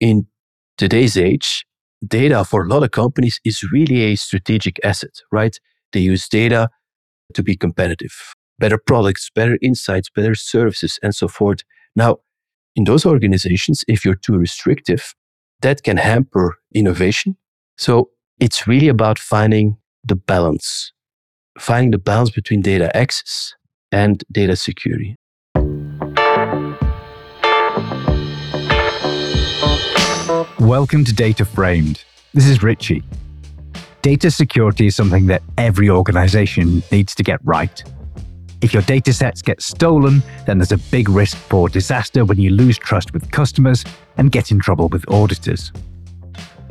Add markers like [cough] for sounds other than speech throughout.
in today's age, data for a lot of companies is really a strategic asset, right? They use data to be competitive, better products, better insights, better services, and so forth. Now, in those organizations, if you're too restrictive, that can hamper innovation. So it's really about finding the balance, finding the balance between data access and data security. Welcome to Data Framed. This is Richie. Data security is something that every organization needs to get right. If your data sets get stolen, then there's a big risk for disaster when you lose trust with customers and get in trouble with auditors.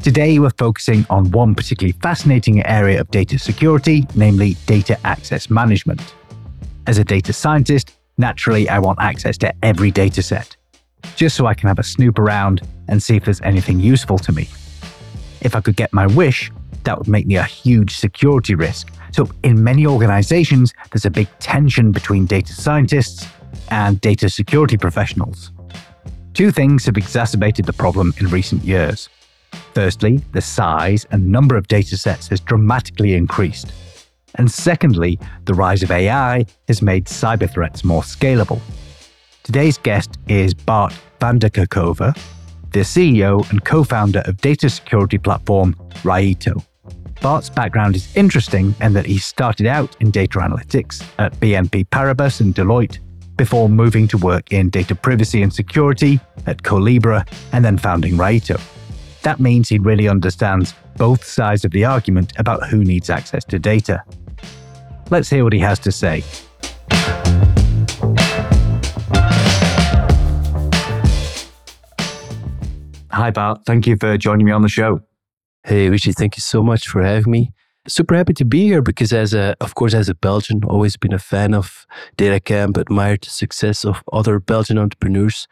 Today, we're focusing on one particularly fascinating area of data security, namely data access management. As a data scientist, naturally, I want access to every data set, just so I can have a snoop around and see if there's anything useful to me. If I could get my wish, that would make me a huge security risk so, in many organizations, there's a big tension between data scientists and data security professionals. Two things have exacerbated the problem in recent years. Firstly, the size and number of datasets has dramatically increased. And secondly, the rise of AI has made cyber threats more scalable. Today's guest is Bart Vandekerckhove, the CEO and co founder of data security platform Raito. Bart's background is interesting in that he started out in data analytics at BNP Paribas and Deloitte before moving to work in data privacy and security at Collibra and then founding Raito. That means he really understands both sides of the argument about who needs access to data. Let's hear what he has to say. Hi, Bart. Thank you for joining me on the show. Hey, Richie, thank you so much for having me. Super happy to be here because, as a, of course, as a Belgian, always been a fan of DataCamp, admired the success of other Belgian entrepreneurs.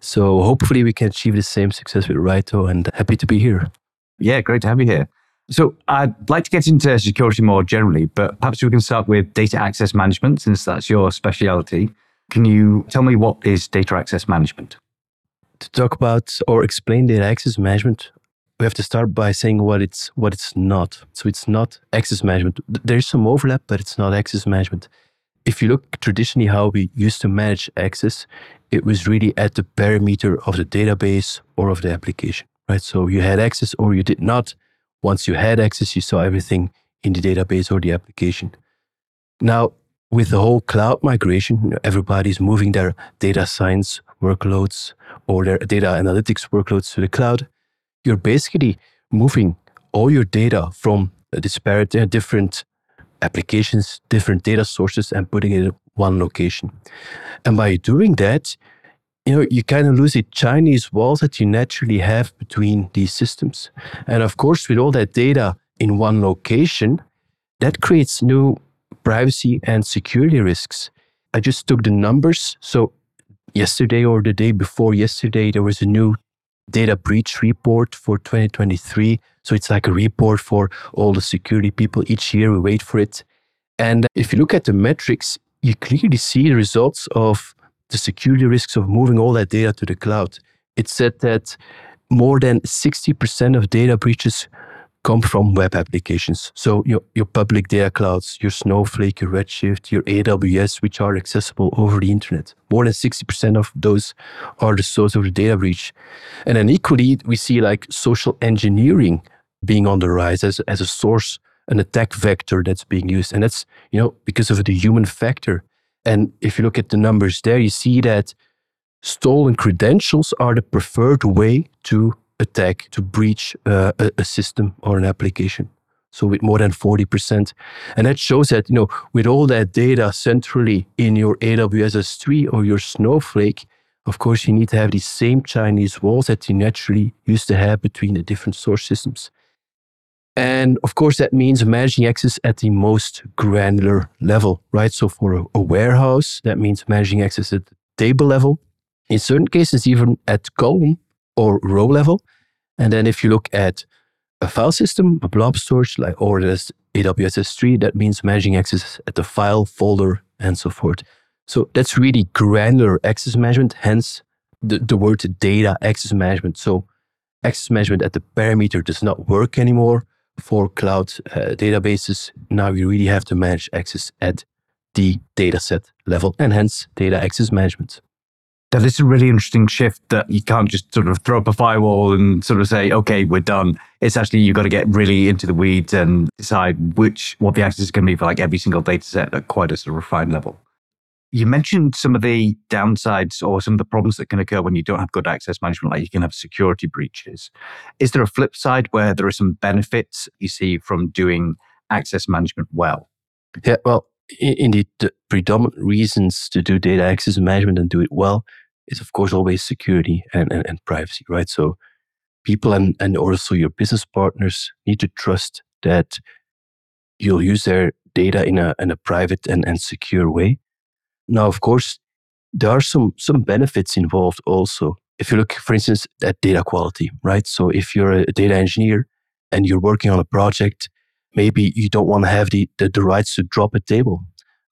So hopefully we can achieve the same success with Raito and happy to be here. Yeah, great to have you here. So I'd like to get into security more generally, but perhaps we can start with data access management since that's your specialty. Can you tell me what is data access management? To talk about or explain data access management, we have to start by saying what it's what it's not. So it's not access management. There's some overlap, but it's not access management. If you look traditionally how we used to manage access, it was really at the parameter of the database or of the application, right? So you had access or you did not. Once you had access, you saw everything in the database or the application. Now, with the whole cloud migration, everybody's moving their data science workloads or their data analytics workloads to the cloud you're basically moving all your data from disparate uh, different applications, different data sources, and putting it in one location. And by doing that, you know, you kind of lose the Chinese walls that you naturally have between these systems. And of course, with all that data in one location, that creates new privacy and security risks. I just took the numbers. So yesterday or the day before yesterday, there was a new data breach report for 2023. So it's like a report for all the security people. Each year we wait for it. And if you look at the metrics, you clearly see the results of the security risks of moving all that data to the cloud. It said that more than 60% of data breaches come from web applications. So your, your public data clouds, your Snowflake, your Redshift, your AWS, which are accessible over the internet. More than 60% of those are the source of the data breach. And then equally, we see like social engineering being on the rise as, as a source, an attack vector that's being used. And that's, you know, because of the human factor. And if you look at the numbers there, you see that stolen credentials are the preferred way to attack, to breach uh, a, a system or an application. So with more than 40%. And that shows that, you know, with all that data centrally in your AWS S3 or your Snowflake, of course, you need to have these same Chinese walls that you naturally used to have between the different source systems. And of course, that means managing access at the most granular level, right? So for a, a warehouse, that means managing access at the table level. In certain cases, even at column or row level. And then if you look at a file system, a blob storage, like or this AWS S3, that means managing access at the file, folder, and so forth. So that's really granular access management, hence the, the word data access management. So access management at the parameter does not work anymore for cloud uh, databases. Now you really have to manage access at the dataset level and hence data access management. That is a really interesting shift that you can't just sort of throw up a firewall and sort of say, okay, we're done. It's actually, you've got to get really into the weeds and decide which, what the access is going to be for like every single data set at quite a sort of refined level. You mentioned some of the downsides or some of the problems that can occur when you don't have good access management, like you can have security breaches. Is there a flip side where there are some benefits you see from doing access management well? Yeah, well, indeed, the predominant reasons to do data access management and do it well is, of course, always security and, and, and privacy, right? So people and, and also your business partners need to trust that you'll use their data in a, in a private and, and secure way. Now, of course, there are some, some benefits involved also. If you look, for instance, at data quality, right? So if you're a data engineer and you're working on a project, maybe you don't want to have the, the, the rights to drop a table.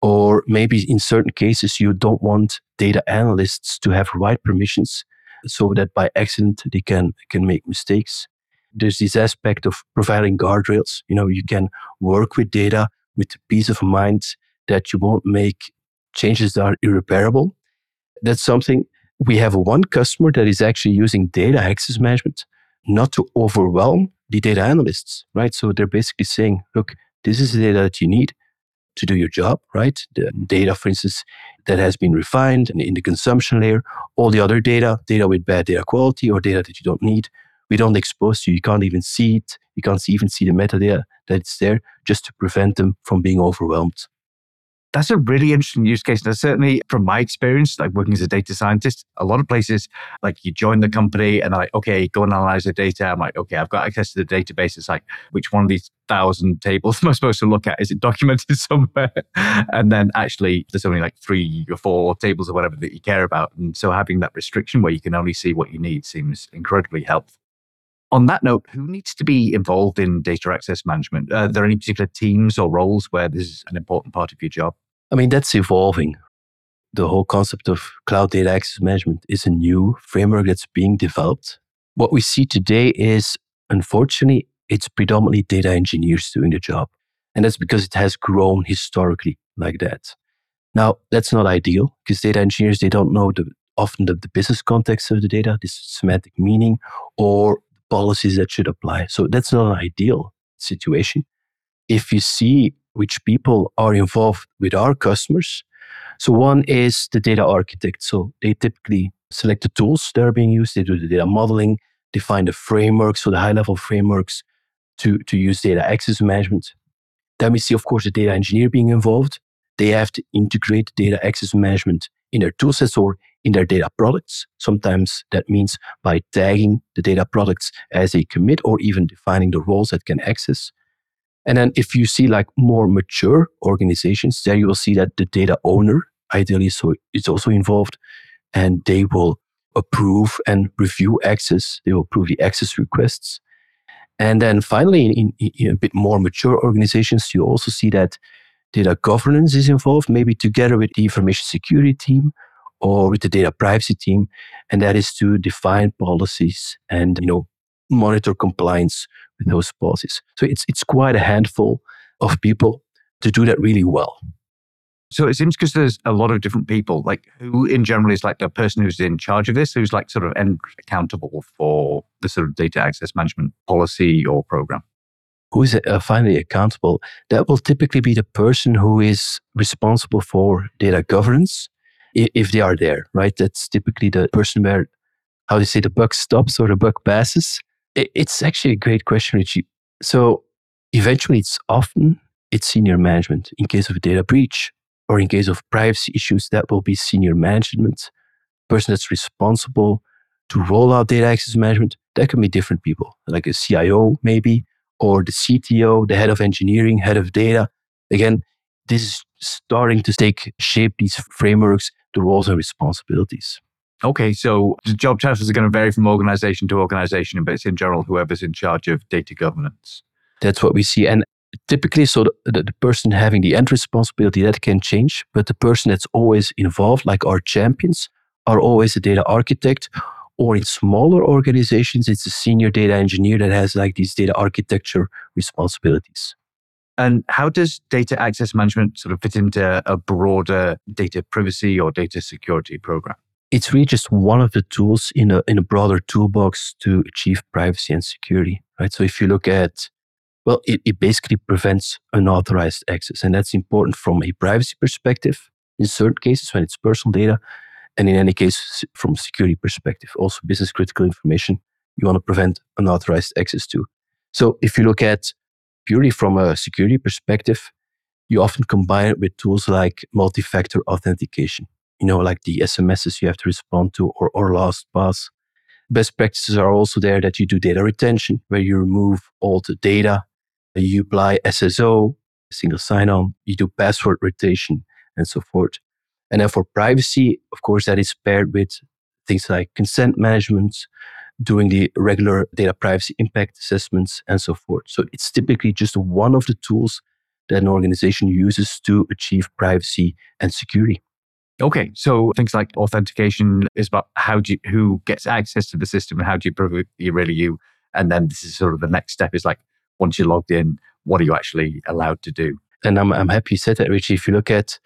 Or maybe in certain cases, you don't want data analysts to have write permissions so that by accident they can, can make mistakes. There's this aspect of providing guardrails. You know, you can work with data with the peace of mind that you won't make changes that are irreparable. That's something we have one customer that is actually using data access management not to overwhelm the data analysts, right? So they're basically saying, look, this is the data that you need to do your job, right? The data, for instance, that has been refined and in the consumption layer, all the other data, data with bad data quality or data that you don't need, we don't expose you. You can't even see it. You can't even see the metadata that's there just to prevent them from being overwhelmed. That's a really interesting use case. And certainly from my experience, like working as a data scientist, a lot of places, like you join the company and they're like, okay, go and analyze the data. I'm like, okay, I've got access to the database. It's like, which one of these thousand tables [laughs] am I supposed to look at? Is it documented [laughs] somewhere? and then actually there's only like three or four tables or whatever that you care about. And so having that restriction where you can only see what you need seems incredibly helpful. On that note, who needs to be involved in data access management? Are there any particular teams or roles where this is an important part of your job? I mean, that's evolving. The whole concept of cloud data access management is a new framework that's being developed. What we see today is, unfortunately, it's predominantly data engineers doing the job. And that's because it has grown historically like that. Now, that's not ideal because data engineers, they don't know the, often the, the business context of the data, this semantic meaning, or policies that should apply. So that's not an ideal situation. If you see which people are involved with our customers, so one is the data architect. So they typically select the tools that are being used. They do the data modeling, define the frameworks, so the high level frameworks to, to use data access management. Then we see, of course, the data engineer being involved. They have to integrate data access management in their toolsets or in their data products. Sometimes that means by tagging the data products as a commit or even defining the roles that can access. And then if you see like more mature organizations, there you will see that the data owner, ideally, so is also involved and they will approve and review access. They will approve the access requests. And then finally, in, in, a bit more mature organizations, you also see that data governance is involved, maybe together with the information security team or with the data privacy team. And that is to define policies and, you know, monitor compliance with those policies. So it's, it's quite a handful of people to do that really well. So it seems because there's a lot of different people, like who in general is like the person who's in charge of this, who's like sort of accountable for the sort of data access management policy or program. Who is uh, finally accountable? That will typically be the person who is responsible for data governance, if they are there, right? That's typically the person where, how do you say, the buck stops or the buck passes. It's actually a great question, Richie. So eventually, it's often it's senior management in case of a data breach or in case of privacy issues. That will be senior management, person that's responsible to roll out data access management. That can be different people, like a CIO maybe, or the CTO, the head of engineering, head of data. Again, this is starting to take shape. These frameworks, the roles and responsibilities. Okay, so the job titles are going to vary from organization to organization, but it's in general whoever's in charge of data governance. That's what we see. And typically, so the, the, person having the end responsibility, that can change, but the person that's always involved, like our champions, are always a data architect Or in smaller organizations, it's a senior data engineer that has like these data architecture responsibilities. And how does data access management sort of fit into a broader data privacy or data security program? It's really just one of the tools in a, in a broader toolbox to achieve privacy and security, right? So if you look at, well, it, it basically prevents unauthorized access. And that's important from a privacy perspective in certain cases when it's personal data. And in any case, from security perspective, also business critical information, you want to prevent unauthorized access to. So if you look at purely from a security perspective, you often combine it with tools like multi-factor authentication. You know, like the SMSs you have to respond to or, or LastPass. Best practices are also there that you do data retention, where you remove all the data. You apply SSO, single sign-on. You do password rotation and so forth. And then for privacy, of course, that is paired with things like consent management, doing the regular data privacy impact assessments and so forth. So it's typically just one of the tools that an organization uses to achieve privacy and security. Okay, so things like authentication is about how do you, who gets access to the system and how do you prove you're really you, and then this is sort of the next step is like once you're logged in, what are you actually allowed to do? And I'm I'm happy you said that, Richie. If you look at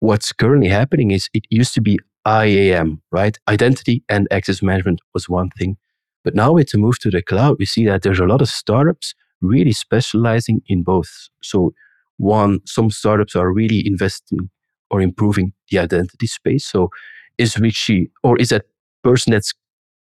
what's currently happening, is it used to be IAM, right? Identity and access management was one thing. But now with the move to the cloud, we see that there's a lot of startups really specializing in both. So one, some startups are really investing or improving the identity space. So is Richie or is that person that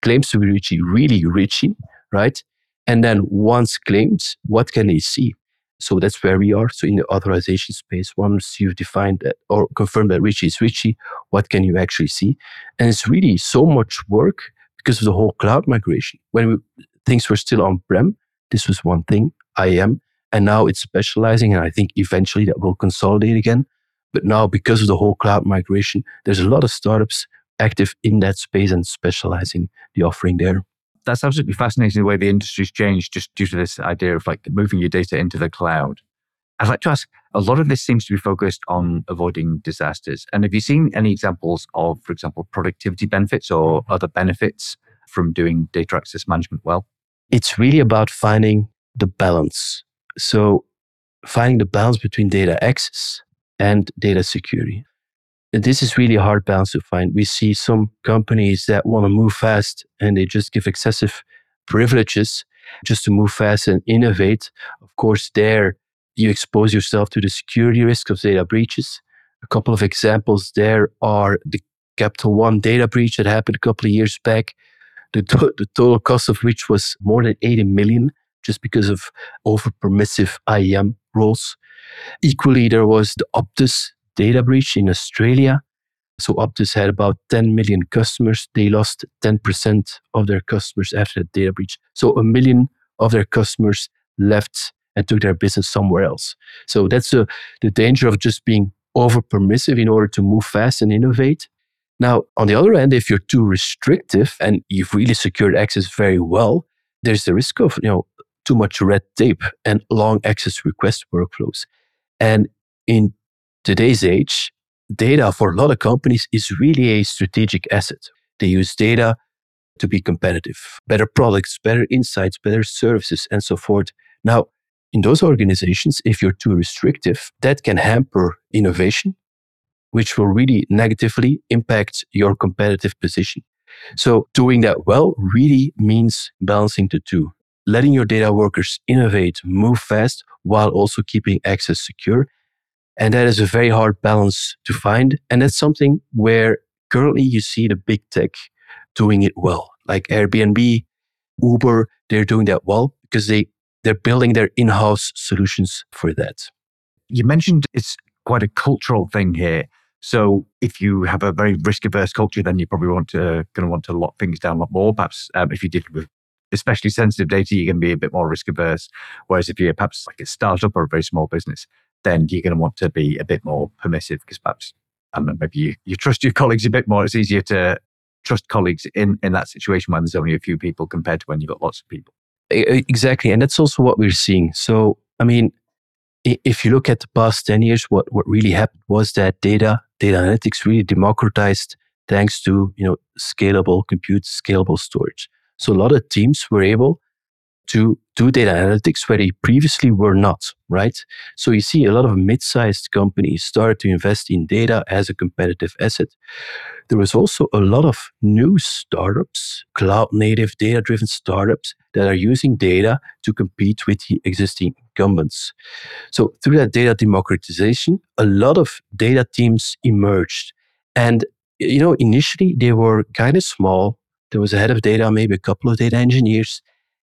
claims to be Richie really Richie, right? And then once claimed, what can they see? So that's where we are. So in the authorization space, once you've defined that or confirmed that Richie is Richie, what can you actually see? And it's really so much work because of the whole cloud migration. When we, things were still on-prem, this was one thing, IAM, and now it's specializing. And I think eventually that will consolidate again. But now because of the whole cloud migration, there's a lot of startups active in that space and specializing the offering there that's absolutely fascinating the way the industry's changed just due to this idea of like moving your data into the cloud. I'd like to ask a lot of this seems to be focused on avoiding disasters. And have you seen any examples of, for example, productivity benefits or other benefits from doing data access management well? It's really about finding the balance. So, finding the balance between data access and data security this is really a hard balance to find. We see some companies that want to move fast and they just give excessive privileges just to move fast and innovate. Of course, there you expose yourself to the security risk of data breaches. A couple of examples there are the Capital One data breach that happened a couple of years back, the, to- the total cost of which was more than 80 million just because of over permissive IAM rules. Equally, there was the Optus data breach in Australia. So Optus had about 10 million customers. They lost 10% of their customers after the data breach. So a million of their customers left and took their business somewhere else. So that's a, the danger of just being over permissive in order to move fast and innovate. Now, on the other hand, if you're too restrictive and you've really secured access very well, there's the risk of, you know, too much red tape and long access request workflows. And in today's age, data for a lot of companies is really a strategic asset. They use data to be competitive, better products, better insights, better services, and so forth. Now, in those organizations, if you're too restrictive, that can hamper innovation, which will really negatively impact your competitive position. So doing that well really means balancing the two, letting your data workers innovate, move fast while also keeping access secure and that is a very hard balance to find. And that's something where currently you see the big tech doing it well, like Airbnb, Uber, they're doing that well because they, they're building their in-house solutions for that. You mentioned it's quite a cultural thing here. So if you have a very risk averse culture, then you probably want to going to want to lock things down a lot more. Perhaps um, if you did with especially sensitive data, you're going to be a bit more risk averse. Whereas if you're perhaps like a startup or a very small business, then you're going to want to be a bit more permissive because perhaps, I don't know, maybe you, you trust your colleagues a bit more. It's easier to trust colleagues in, in that situation when there's only a few people compared to when you've got lots of people. Exactly. And that's also what we're seeing. So, I mean, if you look at the past 10 years, what, what really happened was that data, data analytics really democratized thanks to you know scalable compute, scalable storage. So a lot of teams were able to do data analytics where they previously were not, right? So you see a lot of mid-sized companies started to invest in data as a competitive asset. There was also a lot of new startups, cloud native data driven startups that are using data to compete with the existing incumbents. So through that data democratization, a lot of data teams emerged. And you know, initially they were kind of small. There was a head of data, maybe a couple of data engineers,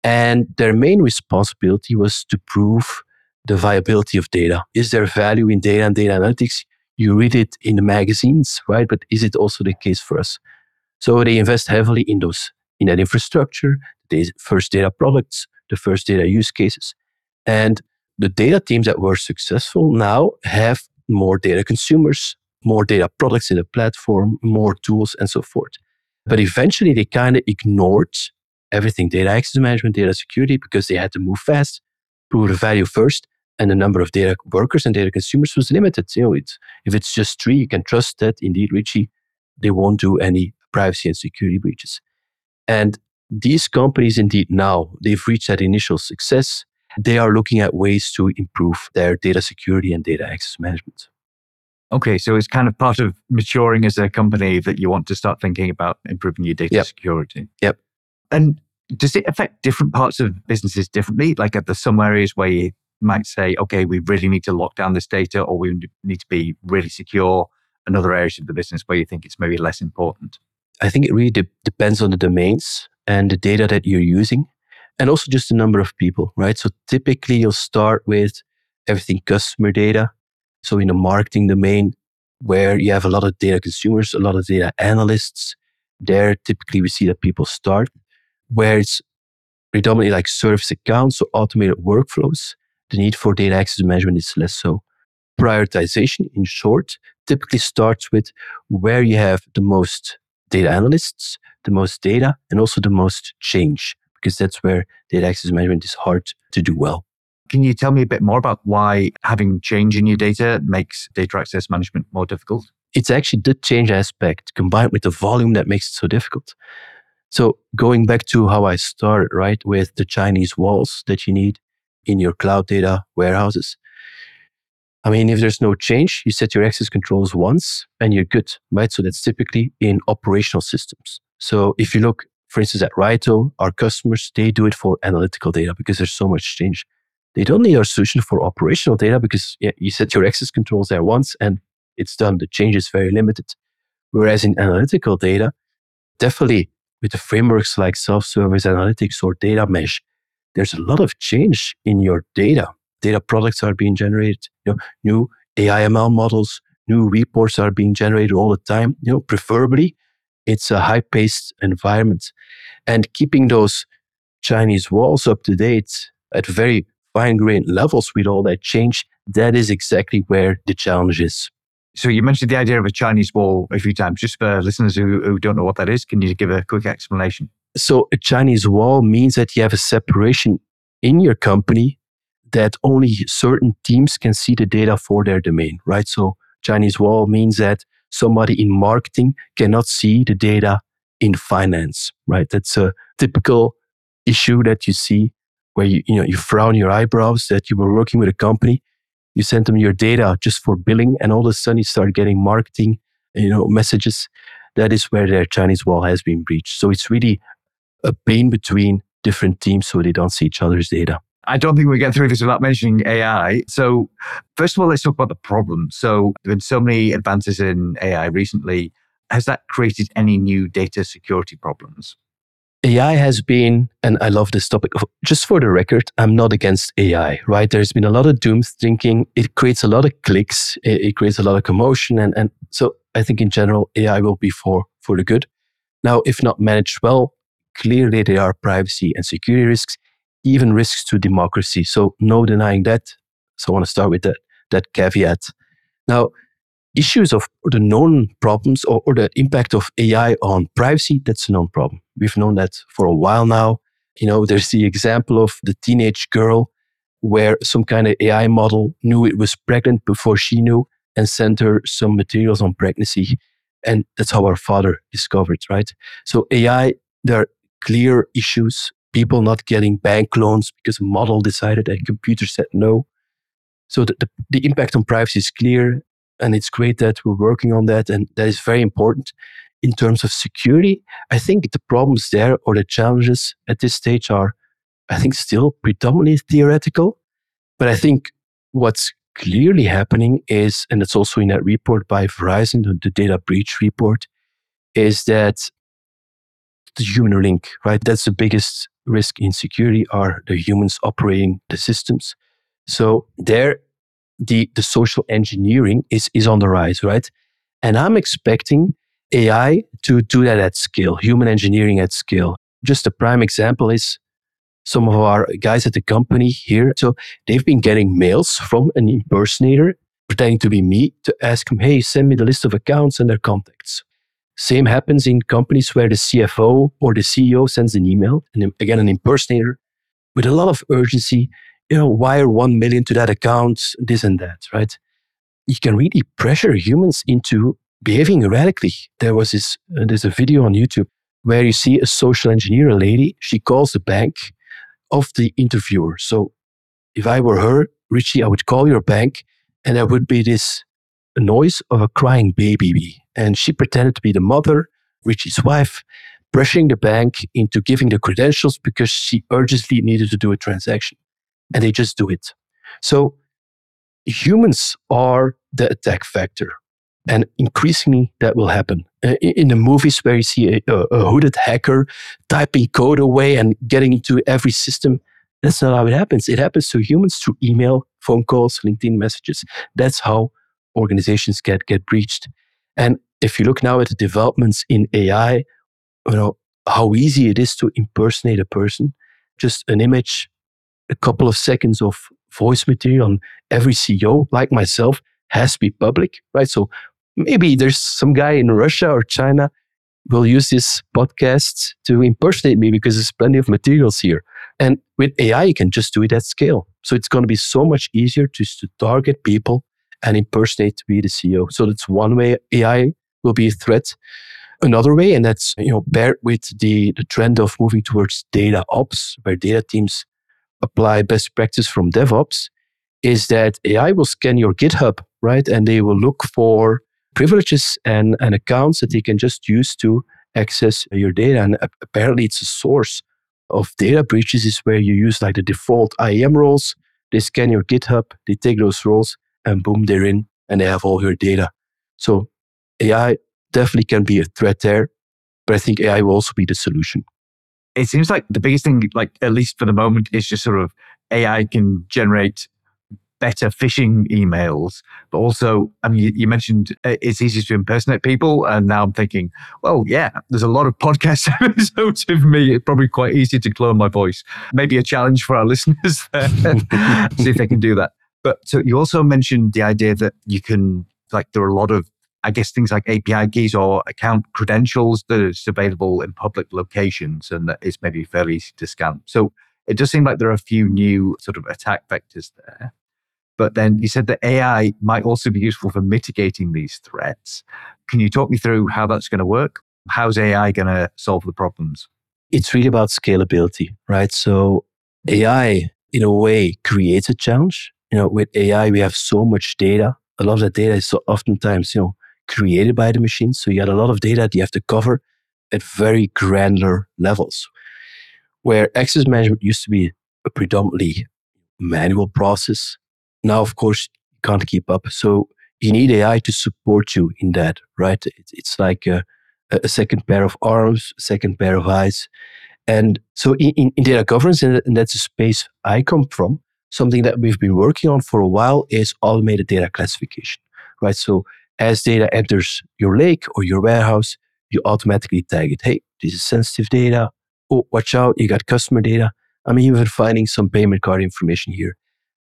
and their main responsibility was to prove the viability of data. Is there value in data and data analytics? You read it in the magazines, right? But is it also the case for us? So they invest heavily in those, in that infrastructure, the first data products, the first data use cases. And the data teams that were successful now have more data consumers, more data products in the platform, more tools, and so forth. But eventually they kind of ignored everything data access management, data security, because they had to move fast, prove the value first, and the number of data workers and data consumers was limited. You know, it's, if it's just three, you can trust that indeed, Richie, they won't do any privacy and security breaches. And these companies, indeed, now they've reached that initial success. They are looking at ways to improve their data security and data access management. Okay, so it's kind of part of maturing as a company that you want to start thinking about improving your data yep. security. Yep. And does it affect different parts of businesses differently? Like, are there some areas where you might say, okay, we really need to lock down this data or we need to be really secure, and other areas of the business where you think it's maybe less important? I think it really de- depends on the domains and the data that you're using, and also just the number of people, right? So typically you'll start with everything customer data. So in the marketing domain, where you have a lot of data consumers, a lot of data analysts, there typically we see that people start where it's predominantly like service accounts or automated workflows, the need for data access management is less so. Prioritization, in short, typically starts with where you have the most data analysts, the most data, and also the most change, because that's where data access management is hard to do well. Can you tell me a bit more about why having change in your data makes data access management more difficult? It's actually the change aspect combined with the volume that makes it so difficult. So going back to how I started, right, with the Chinese walls that you need in your cloud data warehouses. I mean, if there's no change, you set your access controls once and you're good, right? So that's typically in operational systems. So if you look, for instance, at Raito, our customers, they do it for analytical data because there's so much change. They don't need our solution for operational data because yeah, you set your access controls there once and it's done. The change is very limited. Whereas in analytical data, definitely with the frameworks like self-service analytics or data mesh, there's a lot of change in your data. Data products are being generated, you know, new AIML models, new reports are being generated all the time. You know, preferably it's a high-paced environment. And keeping those Chinese walls up to date at very fine-grained levels with all that change, that is exactly where the challenge is. So you mentioned the idea of a Chinese wall a few times. Just for listeners who, who don't know what that is, can you give a quick explanation? So a Chinese wall means that you have a separation in your company that only certain teams can see the data for their domain, right? So Chinese wall means that somebody in marketing cannot see the data in finance, right? That's a typical issue that you see where you, you know, you frown your eyebrows that you were working with a company you send them your data just for billing and all of a sudden you start getting marketing you know messages that is where their chinese wall has been breached so it's really a pain between different teams so they don't see each other's data I don't think we get through this without mentioning AI. So, first of all, let's talk about the problem. So, there have been so many advances in AI recently. Has that created any new data security problems? AI has been, and I love this topic, just for the record, I'm not against AI, right? There's been a lot of doom thinking. It creates a lot of clicks. It, it, creates a lot of commotion. And, and so I think in general, AI will be for, for the good. Now, if not managed well, clearly there are privacy and security risks, even risks to democracy. So no denying that. So I want to start with that, that caveat. Now, issues of the known problems or, or, the impact of AI on privacy, that's a known problem. We've known that for a while now. You know, there's the example of the teenage girl where some kind of AI model knew it was pregnant before she knew and sent her some materials on pregnancy. And that's how our father discovered, right? So AI, there are clear issues. People not getting bank loans because a model decided and computer said no. So the, the, the impact on privacy is clear. And it's great that we're working on that. And that is very important. In terms of security, I think the problems there or the challenges at this stage are, I think, still predominantly theoretical. But I think what's clearly happening is, and it's also in that report by Verizon, the data breach report, is that the human link, right? That's the biggest risk in security are the humans operating the systems. So there, the, the social engineering is, is on the rise, right? And I'm expecting AI to do that at scale, human engineering at scale. Just a prime example is some of our guys at the company here. So they've been getting mails from an impersonator pretending to be me to ask him, hey, send me the list of accounts and their contacts. Same happens in companies where the CFO or the CEO sends an email, and again, an impersonator with a lot of urgency, you know, wire 1 million to that account, this and that, right? You can really pressure humans into behaving erratically. There was this, uh, there's a video on YouTube where you see a social engineer, a lady, she calls the bank of the interviewer. So if I were her, Richie, I would call your bank and there would be this noise of a crying baby. And she pretended to be the mother, Richie's wife, pressuring the bank into giving the credentials because she urgently needed to do a transaction. And they just do it. So humans are the attack factor. And increasingly, that will happen. In the movies where you see a, a, hooded hacker typing code away and getting into every system, that's not how it happens. It happens to humans through email, phone calls, LinkedIn messages. That's how organizations get, get breached. And if you look now at the developments in AI, you know, how easy it is to impersonate a person, just an image, a couple of seconds of voice material on every CEO, like myself, has to be public, right? So maybe there's some guy in Russia or China will use this podcast to impersonate me because there's plenty of materials here. And with AI, you can just do it at scale. So it's going to be so much easier just to target people and impersonate to be the CEO. So that's one way AI will be a threat. Another way, and that's you know paired with the, the trend of moving towards data ops, where data teams apply best practice from DevOps, is that AI will scan your GitHub, right? And they will look for privileges and, and accounts that they can just use to access your data. And apparently, it's a source of data breaches is where you use like the default IAM roles. They scan your GitHub, they take those roles, and boom, they're in and they have all your data. So AI definitely can be a threat there, but I think AI will also be the solution. It seems like the biggest thing, like at least for the moment, is just sort of AI can generate better phishing emails, but also, I mean, you, you, mentioned uh, it's easy to impersonate people. And now I'm thinking, well, yeah, there's a lot of podcast [laughs] episodes of me. It's probably quite easy to clone my voice. Maybe a challenge for our [laughs] listeners there. [laughs] See if they can do that. But so you also mentioned the idea that you can, like, there are a lot of, I guess, things like API keys or account credentials that is available in public locations and that it's maybe fairly easy to scan. So it does seem like there are a few new sort of attack vectors there. But then you said that AI might also be useful for mitigating these threats. Can you talk me through how that's going to work? How's AI going to solve the problems? It's really about scalability, right? So AI, in a way, creates a challenge. You know, with AI, we have so much data. A lot of the data is so oftentimes, you know, created by the machine. So you had a lot of data that you have to cover at very granular levels. Where access management used to be a predominantly manual process, now, of course, you can't keep up. So you need AI to support you in that, right? It's like a, a second pair of arms, second pair of eyes. And so in, in data governance, and that's the space I come from, something that we've been working on for a while is automated data classification, right? So as data enters your lake or your warehouse, you automatically tag it. Hey, this is sensitive data. Oh, watch out, you got customer data. I'm even finding some payment card information here.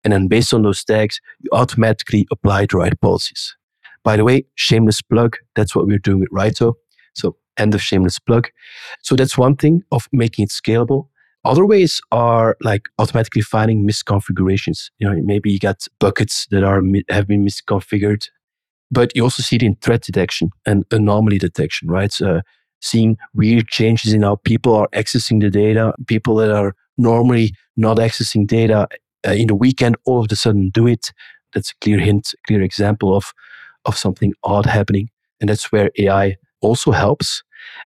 And then based on those tags, you automatically apply the right policies. By the way, shameless plug, that's what we're doing with Raito. So end of shameless plug. So that's one thing of making it scalable. Other ways are like automatically finding misconfigurations. You know, maybe you got buckets that are have been misconfigured, But you also see it in threat detection and anomaly detection, right? So, seeing weird changes in how people are accessing the data, people that are normally not accessing data uh, in the weekend all of a sudden do it. That's a clear hint, clear example of, of something odd happening. And that's where AI also helps.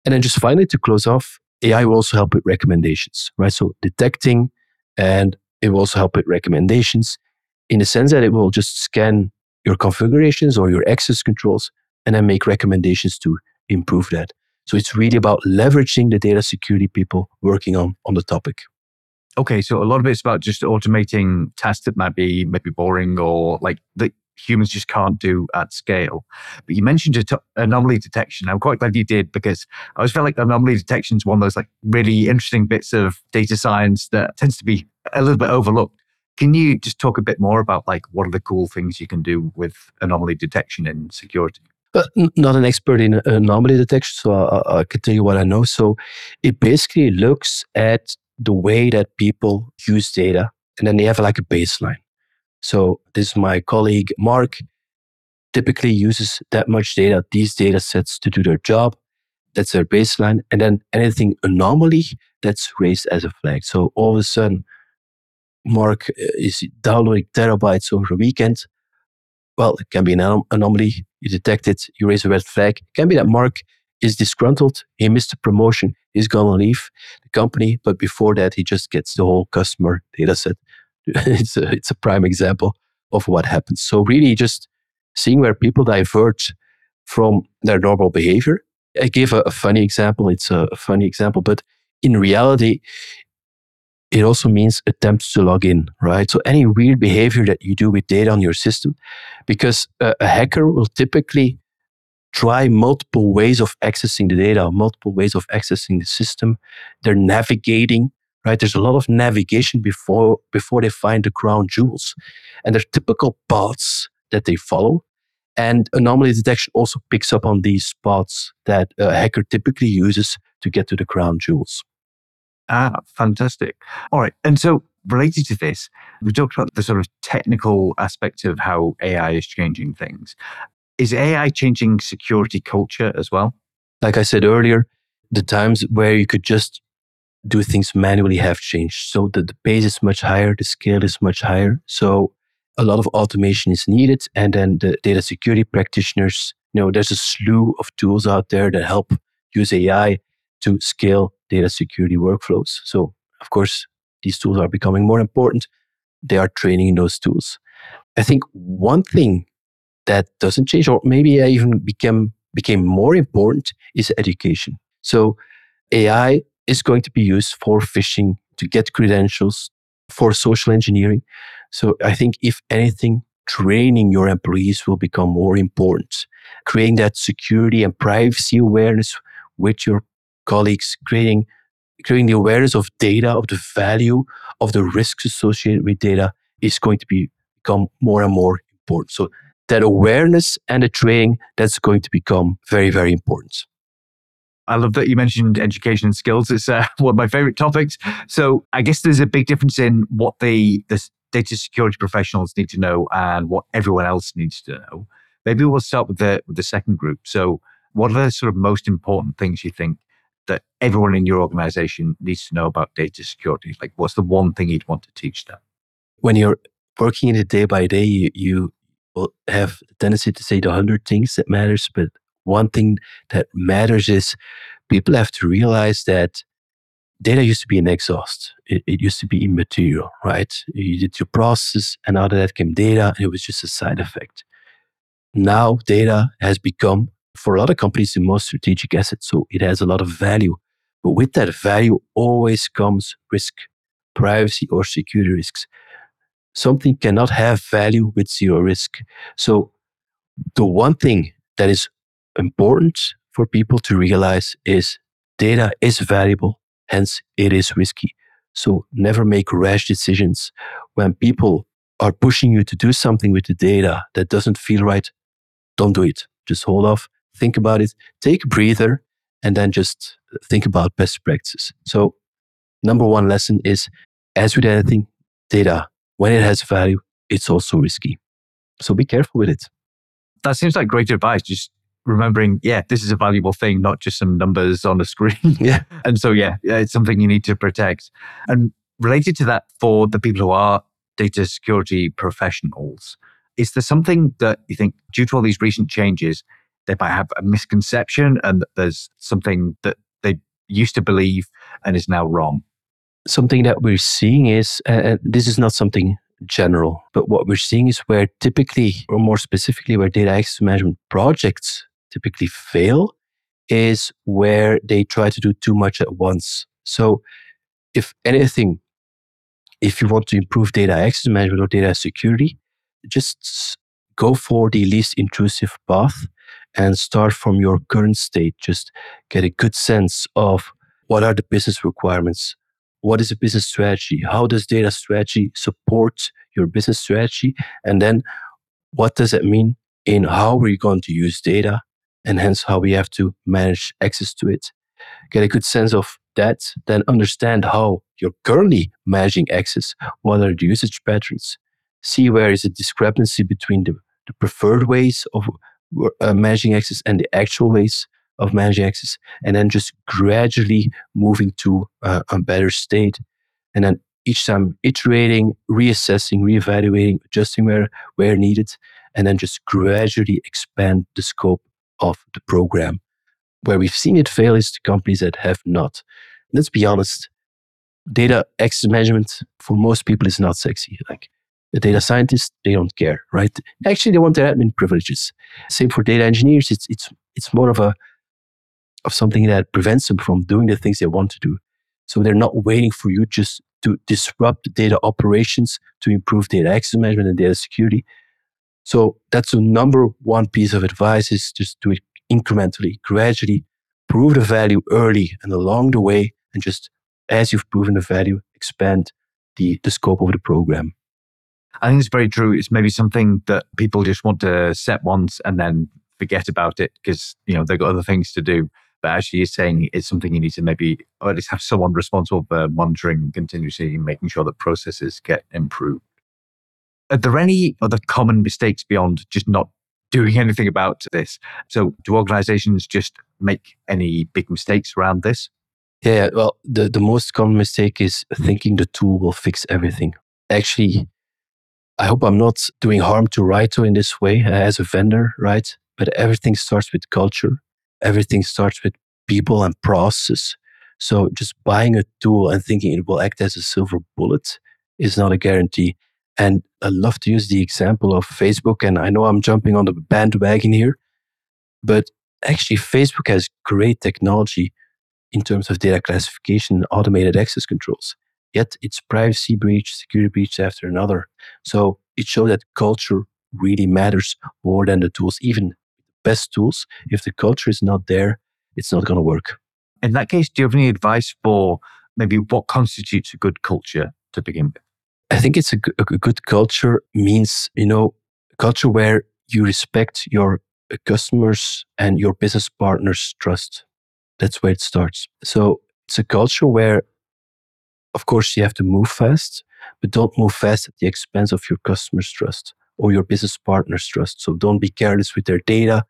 And then just finally to close off, AI will also help with recommendations, right? So detecting and it will also help with recommendations in the sense that it will just scan your configurations or your access controls and then make recommendations to improve that. So it's really about leveraging the data security people working on, on the topic. Okay, so a lot of it's about just automating tasks that might be maybe boring or like that humans just can't do at scale. But you mentioned anomaly detection. I'm quite glad you did because I always felt like anomaly detection is one of those like really interesting bits of data science that tends to be a little bit overlooked. Can you just talk a bit more about like what are the cool things you can do with anomaly detection in security? Uh, but not an expert in uh, anomaly detection, so I, I can tell you what I know. So it basically looks at the way that people use data, and then they have like a baseline. So this my colleague Mark typically uses that much data, these data sets to do their job. That's their baseline. And then anything anomaly that's raised as a flag. So all of a sudden, Mark uh, is downloading terabytes over a weekend. Well, it can be an anom- anomaly. You detect it, you raise a red flag. It can be that Mark is disgruntled. He missed a promotion. He's going to leave the company. But before that, he just gets the whole customer data set. [laughs] it's, a, it's a prime example of what happens. So, really, just seeing where people divert from their normal behavior. I gave a, a funny example. It's a, a funny example, but in reality, it also means attempts to log in, right? So any weird behavior that you do with data on your system, because a, a hacker will typically try multiple ways of accessing the data, multiple ways of accessing the system. They're navigating, right? There's a lot of navigation before before they find the crown jewels, and there's typical paths that they follow. And anomaly detection also picks up on these spots that a hacker typically uses to get to the crown jewels. Ah, fantastic. All right. And so related to this, we talked about the sort of technical aspect of how AI is changing things. Is AI changing security culture as well? Like I said earlier, the times where you could just do things manually have changed. So the, the pace is much higher, the scale is much higher. So a lot of automation is needed. And then the data security practitioners, you know, there's a slew of tools out there that help use AI to scale data security workflows. So, of course, these tools are becoming more important. They are training in those tools. I think one thing that doesn't change, or maybe I even became became more important, is education. So, AI is going to be used for phishing to get credentials, for social engineering. So, I think if anything, training your employees will become more important. Creating that security and privacy awareness with your colleagues, creating creating the awareness of data, of the value, of the risks associated with data is going to be become more and more important. So that awareness and the training, that's going to become very, very important. I love that you mentioned education and skills. It's uh, [laughs] one of my favorite topics. So I guess there's a big difference in what the, the data security professionals need to know and what everyone else needs to know. Maybe we'll start with the with the second group. So what are the sort of most important things you think that everyone in your organization needs to know about data security? Like, what's the one thing you'd want to teach them? When you're working in it day by day, you, you will have tendency to say the hundred things that matters, but one thing that matters is people have to realize that data used to be an exhaust. It, it, used to be immaterial, right? You did your process, and out of that came data, and it was just a side effect. Now, data has become for a lot of companies the most strategic asset. So it has a lot of value. But with that value always comes risk, privacy or security risks. Something cannot have value with zero risk. So the one thing that is important for people to realize is data is valuable, hence it is risky. So never make rash decisions when people are pushing you to do something with the data that doesn't feel right. Don't do it. Just hold off think about it, take a breather, and then just think about best practices. So, number one lesson is as with anything, data, when it has value, it's also risky. So be careful with it. That seems like great advice. Just remembering, yeah, this is a valuable thing, not just some numbers on a screen. [laughs] Yeah. [laughs] and so, yeah, it's something you need to protect. And related to that, for the people who are data security professionals, is there something that you think, due to all these recent changes, they might have a misconception and that there's something that they used to believe and is now wrong? Something that we're seeing is uh, uh this is not something general, but what we're seeing is where typically, or more specifically, where data access management projects typically fail is where they try to do too much at once. So, if anything, if you want to improve data access management or data security, just go for the least intrusive path and start from your current state. Just get a good sense of what are the business requirements? What is a business strategy? How does data strategy support your business strategy? And then what does it mean in how we're going to use data and hence how we have to manage access to it? Get a good sense of that, then understand how you're currently managing access. What are the usage patterns? See where is a discrepancy between the, the preferred ways of uh, managing access and the actual ways of managing access, and then just gradually moving to uh, a better state. And then each time iterating, reassessing, reevaluating, adjusting where, where needed, and then just gradually expand the scope of the program. Where we've seen it fail is the companies that have not. Let's be honest, data access management for most people is not sexy. Like the data scientists, they don't care, right? Actually, they want their admin privileges. Same for data engineers. It's it's it's more of a of something that prevents them from doing the things they want to do. So they're not waiting for you just to disrupt data operations to improve data access management and data security. So that's the number one piece of advice is just do it incrementally, gradually, prove the value early and along the way, and just as you've proven the value, expand the, the scope of the program. I think it's very true. It's maybe something that people just want to set once and then forget about it because you know they've got other things to do. But actually, you're saying it's something you need to maybe, or at least have someone responsible for monitoring continuously, making sure that processes get improved. Are there any other common mistakes beyond just not doing [laughs] anything about this? So, do organizations just make any big mistakes around this? Yeah, well, the, the most common mistake is thinking the tool will fix everything. Actually, I hope I'm not doing harm to Raito in this way uh, as a vendor, right? But everything starts with culture. Everything starts with people and process. So just buying a tool and thinking it will act as a silver bullet is not a guarantee. And I love to use the example of Facebook. And I know I'm jumping on the bandwagon here, but actually Facebook has great technology in terms of data classification and automated access controls. Yet it's privacy breach, security breach after another. So it shows that culture really matters more than the tools, even best tools. If the culture is not there, it's not going to work. In that case, do you have any advice for maybe what constitutes a good culture to begin with? I think it's a, a good culture means, you know, culture where you respect your uh, customers and your business partners' trust. That's where it starts. So it's a culture where, of course, you have to move fast, but don't move fast at the expense of your customers' trust or your business partners' trust. So don't be careless with their data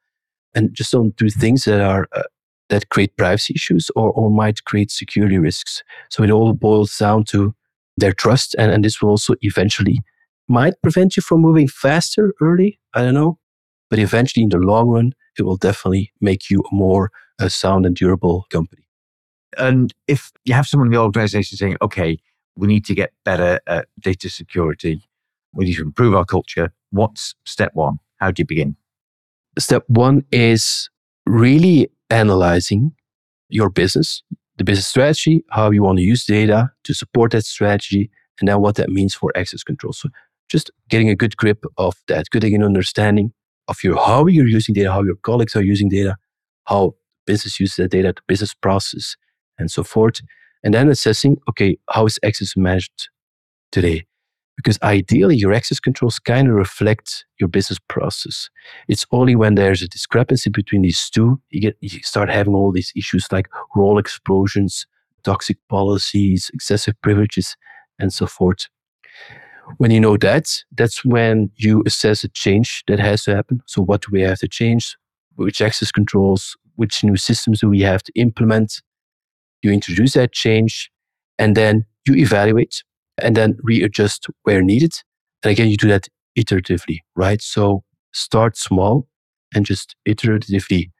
and just don't do things that are uh, that create privacy issues or, or might create security risks. So it all boils down to their trust, and, and this will also eventually might prevent you from moving faster early. I don't know, but eventually in the long run, it will definitely make you a more uh, sound and durable company. And if you have someone in the organization saying, okay, we need to get better at data security, we need to improve our culture, what's step one? How do you begin? Step one is really analyzing your business, the business strategy, how you want to use data to support that strategy, and then what that means for access control. So just getting a good grip of that, getting an understanding of your how you're using data, how your colleagues are using data, how business uses that data, the business process, and so forth. And then assessing, okay, how is access managed today? Because ideally, your access controls kind of reflect your business process. It's only when there's a discrepancy between these two, you get you start having all these issues like role explosions, toxic policies, excessive privileges, and so forth. When you know that, that's when you assess a change that has to happen. So what do we have to change? Which access controls, which new systems do we have to implement? You introduce that change and then you evaluate and then readjust where needed. And again, you do that iteratively, right? So start small and just iteratively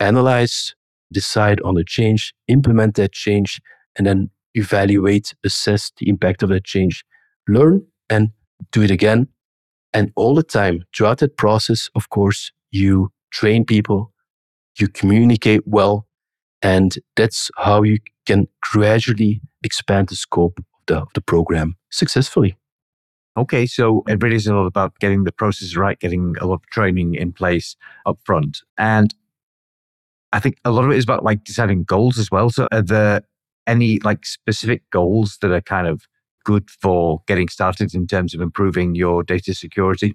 analyze, decide on the change, implement that change, and then evaluate, assess the impact of that change, learn and do it again. And all the time throughout that process, of course, you train people, you communicate well, and that's how you can gradually expand the scope of the, of the program successfully. Okay, so it really is a lot about getting the process right, getting a lot of training in place up front. And I think a lot of it is about like deciding goals as well. So are there any like specific goals that are kind of good for getting started in terms of improving your data security?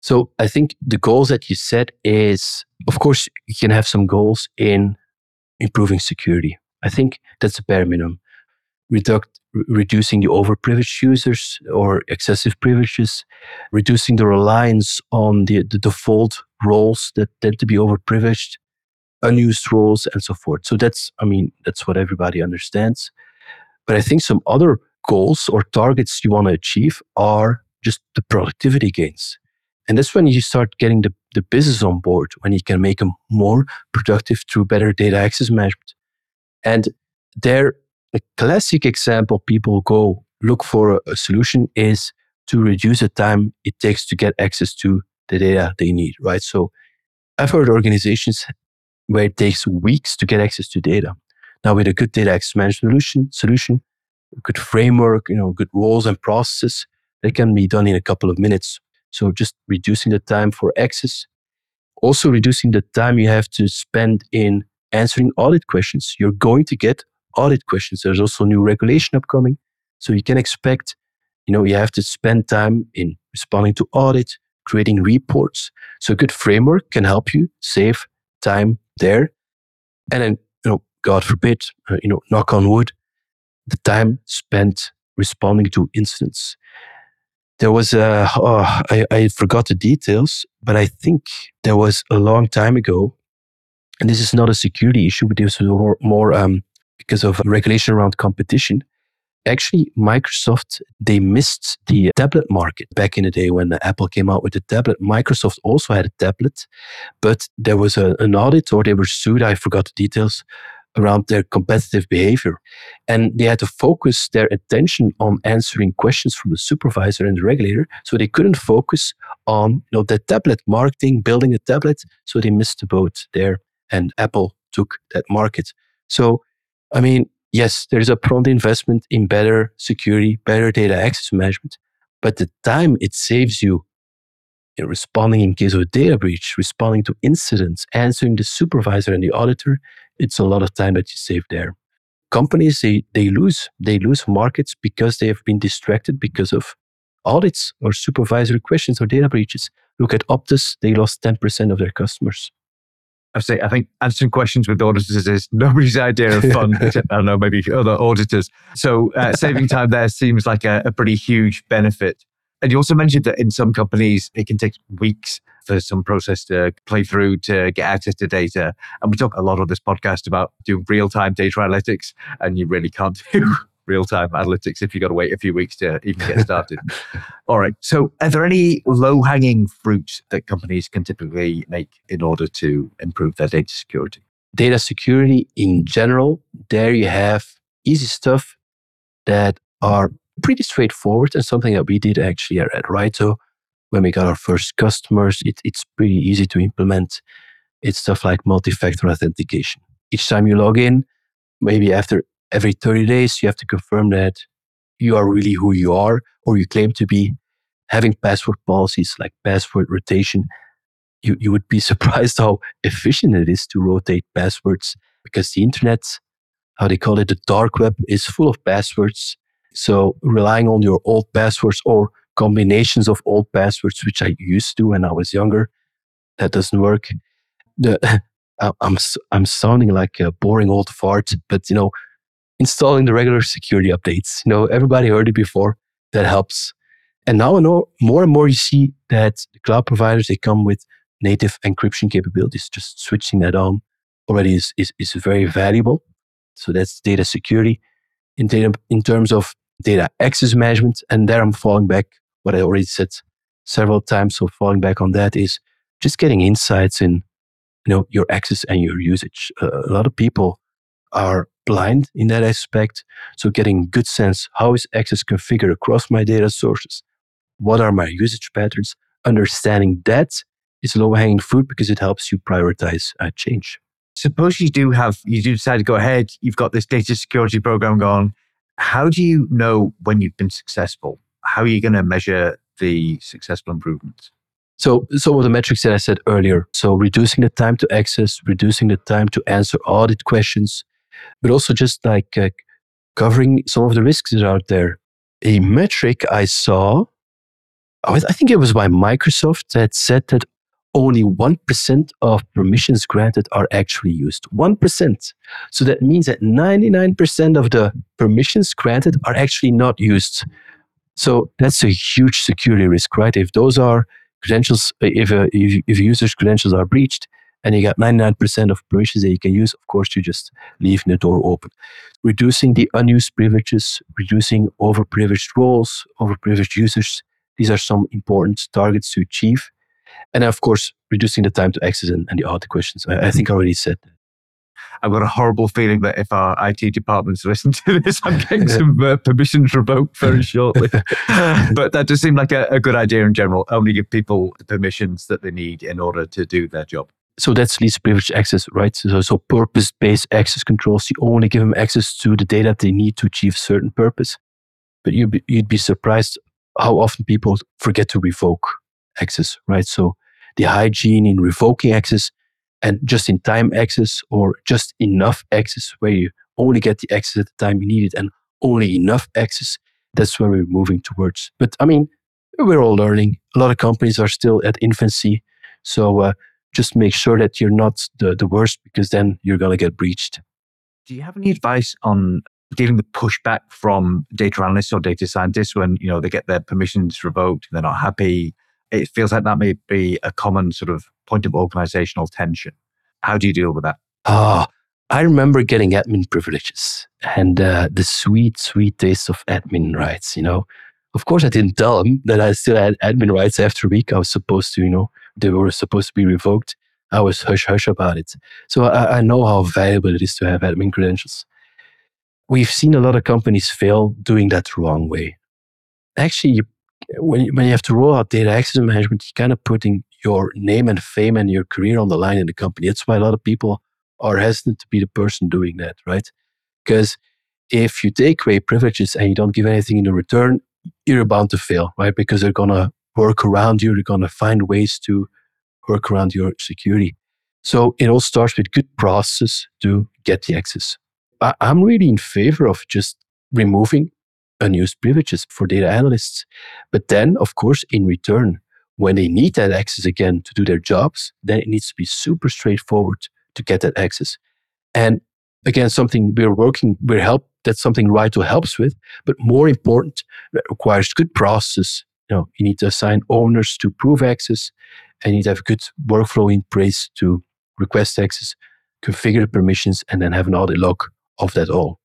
So I think the goals that you set is, of course, you can have some goals in improving security. I think that's a bare minimum. Reduct, reducing the overprivileged users or excessive privileges, reducing the reliance on the, the default roles that tend to be overprivileged, unused roles, and so forth. So that's, I mean, that's what everybody understands. But I think some other goals or targets you want to achieve are just the productivity gains. And that's when you start getting the, the business on board, when you can make them more productive through better data access management. And there, a classic example people go look for a, a solution is to reduce the time it takes to get access to the data they need, right? So I've heard organizations where it takes weeks to get access to data. Now with a good data access management solution, solution, a good framework, you know, good roles and processes, they can be done in a couple of minutes. So just reducing the time for access, also reducing the time you have to spend in answering audit questions. You're going to get audit questions. There's also new regulation upcoming. So you can expect, you know, you have to spend time in responding to audit, creating reports. So a good framework can help you save time there. And then, you know, God forbid, uh, you know, knock on wood, the time spent responding to incidents. There was a, oh, I, I forgot the details, but I think there was a long time ago, and this is not a security issue, but this was more, more um, because of regulation around competition. Actually, Microsoft, they missed the tablet market back in the day when Apple came out with the tablet. Microsoft also had a tablet, but there was a, an audit or they were sued. I forgot the details around their competitive behavior. And they had to focus their attention on answering questions from the supervisor and the regulator. So they couldn't focus on you know, the tablet marketing, building a tablet. So they missed the boat there. And Apple took that market. So, I mean, yes, there's a prompt investment in better security, better data access management. But the time it saves you you know, responding in case of a data breach, responding to incidents, answering the supervisor and the auditor, it's a lot of time that you save there. Companies, they, they lose, they lose markets because they have been distracted because of audits or supervisory questions or data breaches. Look at Optus, they lost 10% of their customers. I say, I think answering questions with auditors is nobody's idea of fun, except, [laughs] I don't know, maybe other auditors. So uh, saving time there seems like a, a pretty huge benefit. And you also mentioned that in some companies, it can take weeks for some process to play through to get access to data. And we talk a lot on this podcast about doing real time data analytics, and you really can't [laughs] do real time analytics if you've got to wait a few weeks to even get started. [laughs] All right. So, are there any low hanging fruits that companies can typically make in order to improve their data security? Data security in general, there you have easy stuff that are pretty straightforward and something that we did actually at, Raito when we got our first customers. It, it's pretty easy to implement. It's stuff like multi-factor authentication. Each time you log in, maybe after every 30 days, you have to confirm that you are really who you are or you claim to be. Having password policies like password rotation, you, you would be [laughs] surprised how efficient it is to rotate passwords because the internet, how they call it, the dark web is full of passwords so relying on your old passwords or combinations of old passwords, which I used to when I was younger, that doesn't work. The, [laughs] I'm I'm sounding like a boring old fart, but you know, installing the regular security updates. You know, everybody heard it before. That helps. And now more and more you see that the cloud providers, they come with native encryption capabilities. Just switching that on already is, is, is very valuable. So that's data security. In, data, in terms of data access management, and there I'm falling back what I already said several times. So falling back on that is just getting insights in you know your access and your usage. Uh, a lot of people are blind in that aspect. So getting good sense how is access configured across my data sources? What are my usage patterns? Understanding that is low hanging fruit because it helps you prioritize uh, change. Suppose you do have, you do decide to go ahead, you've got this data security program going. How do you know when you've been successful? How are you going to measure the successful improvements? So some of the metrics that I said earlier. So reducing the time to access, reducing the time to answer audit questions, but also just like uh, covering some of the risks that are out there. A metric I saw, I think it was by Microsoft that said that only 1% of permissions granted are actually used. 1%. So that means that 99% of the permissions granted are actually not used. So that's a huge security risk, right? If those are credentials, if, a, if, if a user's credentials are breached, and you got 99% of permissions that you can use, of course, you just leave the door open. Reducing the unused privileges, reducing overprivileged roles, overprivileged users. These are some important targets to achieve. And of course, reducing the time to access and, the audit questions. I, I think I already said that. I've got a horrible feeling that if our IT departments listen to this, I'm getting some uh, permissions revoked very [laughs] shortly. but that does seem like a, a, good idea in general. Only give people the permissions that they need in order to do their job so that's least privileged access, right? So, so purpose-based access controls, you only give them access to the data they need to achieve certain purpose. But you'd be, you'd be surprised how often people forget to revoke access, right? So the hygiene in revoking access and just in time access or just enough access where you only get the access at the time you need it and only enough access. That's where we're moving towards. But I mean, we're all learning. A lot of companies are still at infancy. So, uh, just make sure that you're not the, the worst because then you're going to get breached. Do you have any advice on dealing with pushback from data analysts or data scientists when you know they get their permissions revoked, they're not happy? It feels like that may be a common sort of point of organizational tension. How do you deal with that? Ah, oh, I remember getting admin privileges and uh, the sweet, sweet taste of admin rights. You know, of course, I didn't tell them that I still had admin rights after a week. I was supposed to, you know, they were supposed to be revoked. I was hush hush about it. So I, I know how valuable it is to have admin credentials. We've seen a lot of companies fail doing that the wrong way. Actually, you, when, you, when you have to roll out data access management, you're kind of putting your name and fame and your career on the line in the company. That's why a lot of people are hesitant to be the person doing that, right? Because if you take away privileges and you don't give anything in return, you're bound to fail, right? Because they're going to work around you. They're going to find ways to work around your security. So it all starts with good process to get the access. I, I'm really in favor of just removing unused privileges for data analysts. But then, of course, in return, when they need that access again to do their jobs, then it needs to be super straightforward to get that access. And again, something we're working, we're help, that's something Raito helps with. But more important, it requires good process you know, you need to assign owners to prove access and you need to have good workflow in place to request access, configure permissions, and then have an audit log of that all.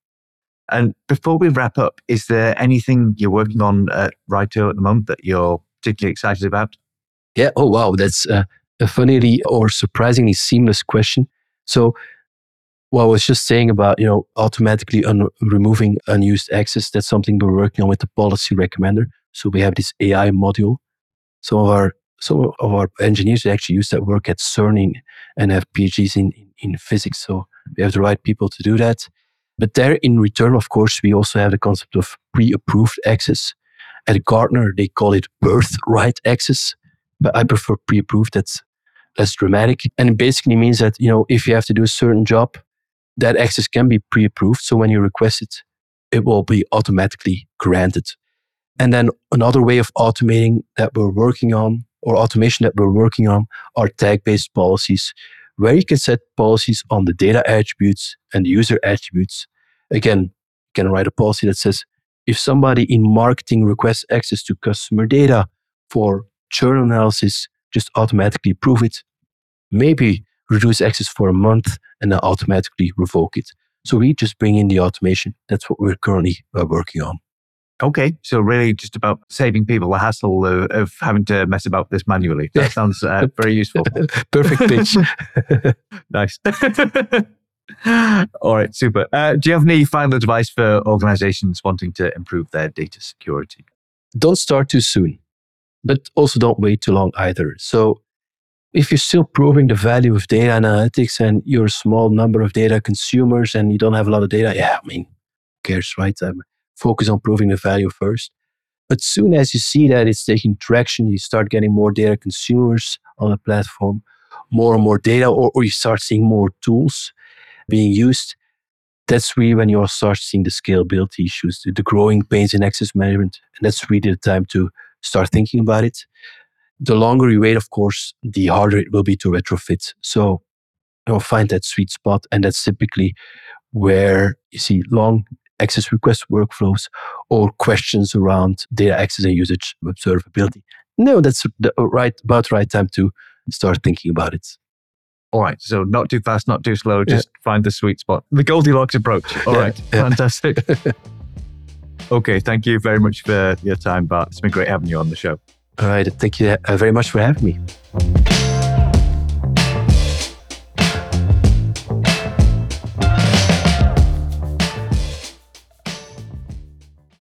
And before we wrap up, is there anything you're working on at Raito at the moment that you're particularly excited about? Yeah. Oh, wow. That's a funnily or surprisingly seamless question. So, what I was just saying about, you know, automatically un- removing unused access, that's something we're working on with the policy recommender. So we have this AI module. Some of our some of our engineers actually use that work at CERN and have PhDs in, in physics. So we have the right people to do that. But there, in return, of course, we also have the concept of pre-approved access. At Gartner, they call it birthright access, but I prefer pre-approved. That's less dramatic, and it basically means that you know if you have to do a certain job, that access can be pre-approved. So when you request it, it will be automatically granted. And then another way of automating that we're working on, or automation that we're working on, are tag based policies, where you can set policies on the data attributes and the user attributes. Again, you can write a policy that says if somebody in marketing requests access to customer data for churn analysis, just automatically approve it. Maybe reduce access for a month and then automatically revoke it. So we just bring in the automation. That's what we're currently uh, working on. Okay, so really just about saving people the hassle of, of having to mess about this manually. That sounds uh, [laughs] very useful. [laughs] Perfect pitch. [laughs] nice. All right, super. Uh, do you have any final advice for organizations wanting to improve their data security? Don't start too soon, but also don't wait too long either. So if you're still proving the value of data analytics and you're a small number of data consumers and you don't have a lot of data, yeah, I mean, who cares, right? Um, focus on proving the value first. But soon as you see that it's taking traction, you start getting more data consumers on the platform, more and more data, or, or you start seeing more tools being used. That's really when you start seeing the scalability issues, the, the growing pains in access management. And that's really the time to start thinking about it. The longer you wait, of course, the harder it will be to retrofit. So you know, find that sweet spot. And that's typically where you see long access request workflows or questions around data access and usage observability. No, that's the right about the right time to start thinking about it. All right. So not too fast, not too slow. Just yeah. find the sweet spot. The Goldilocks approach. All yeah, right. yeah. Fantastic. [laughs] okay. Thank you very much for your time, Bart. It's been great having you on the show. All right. Thank you uh, very much for having me.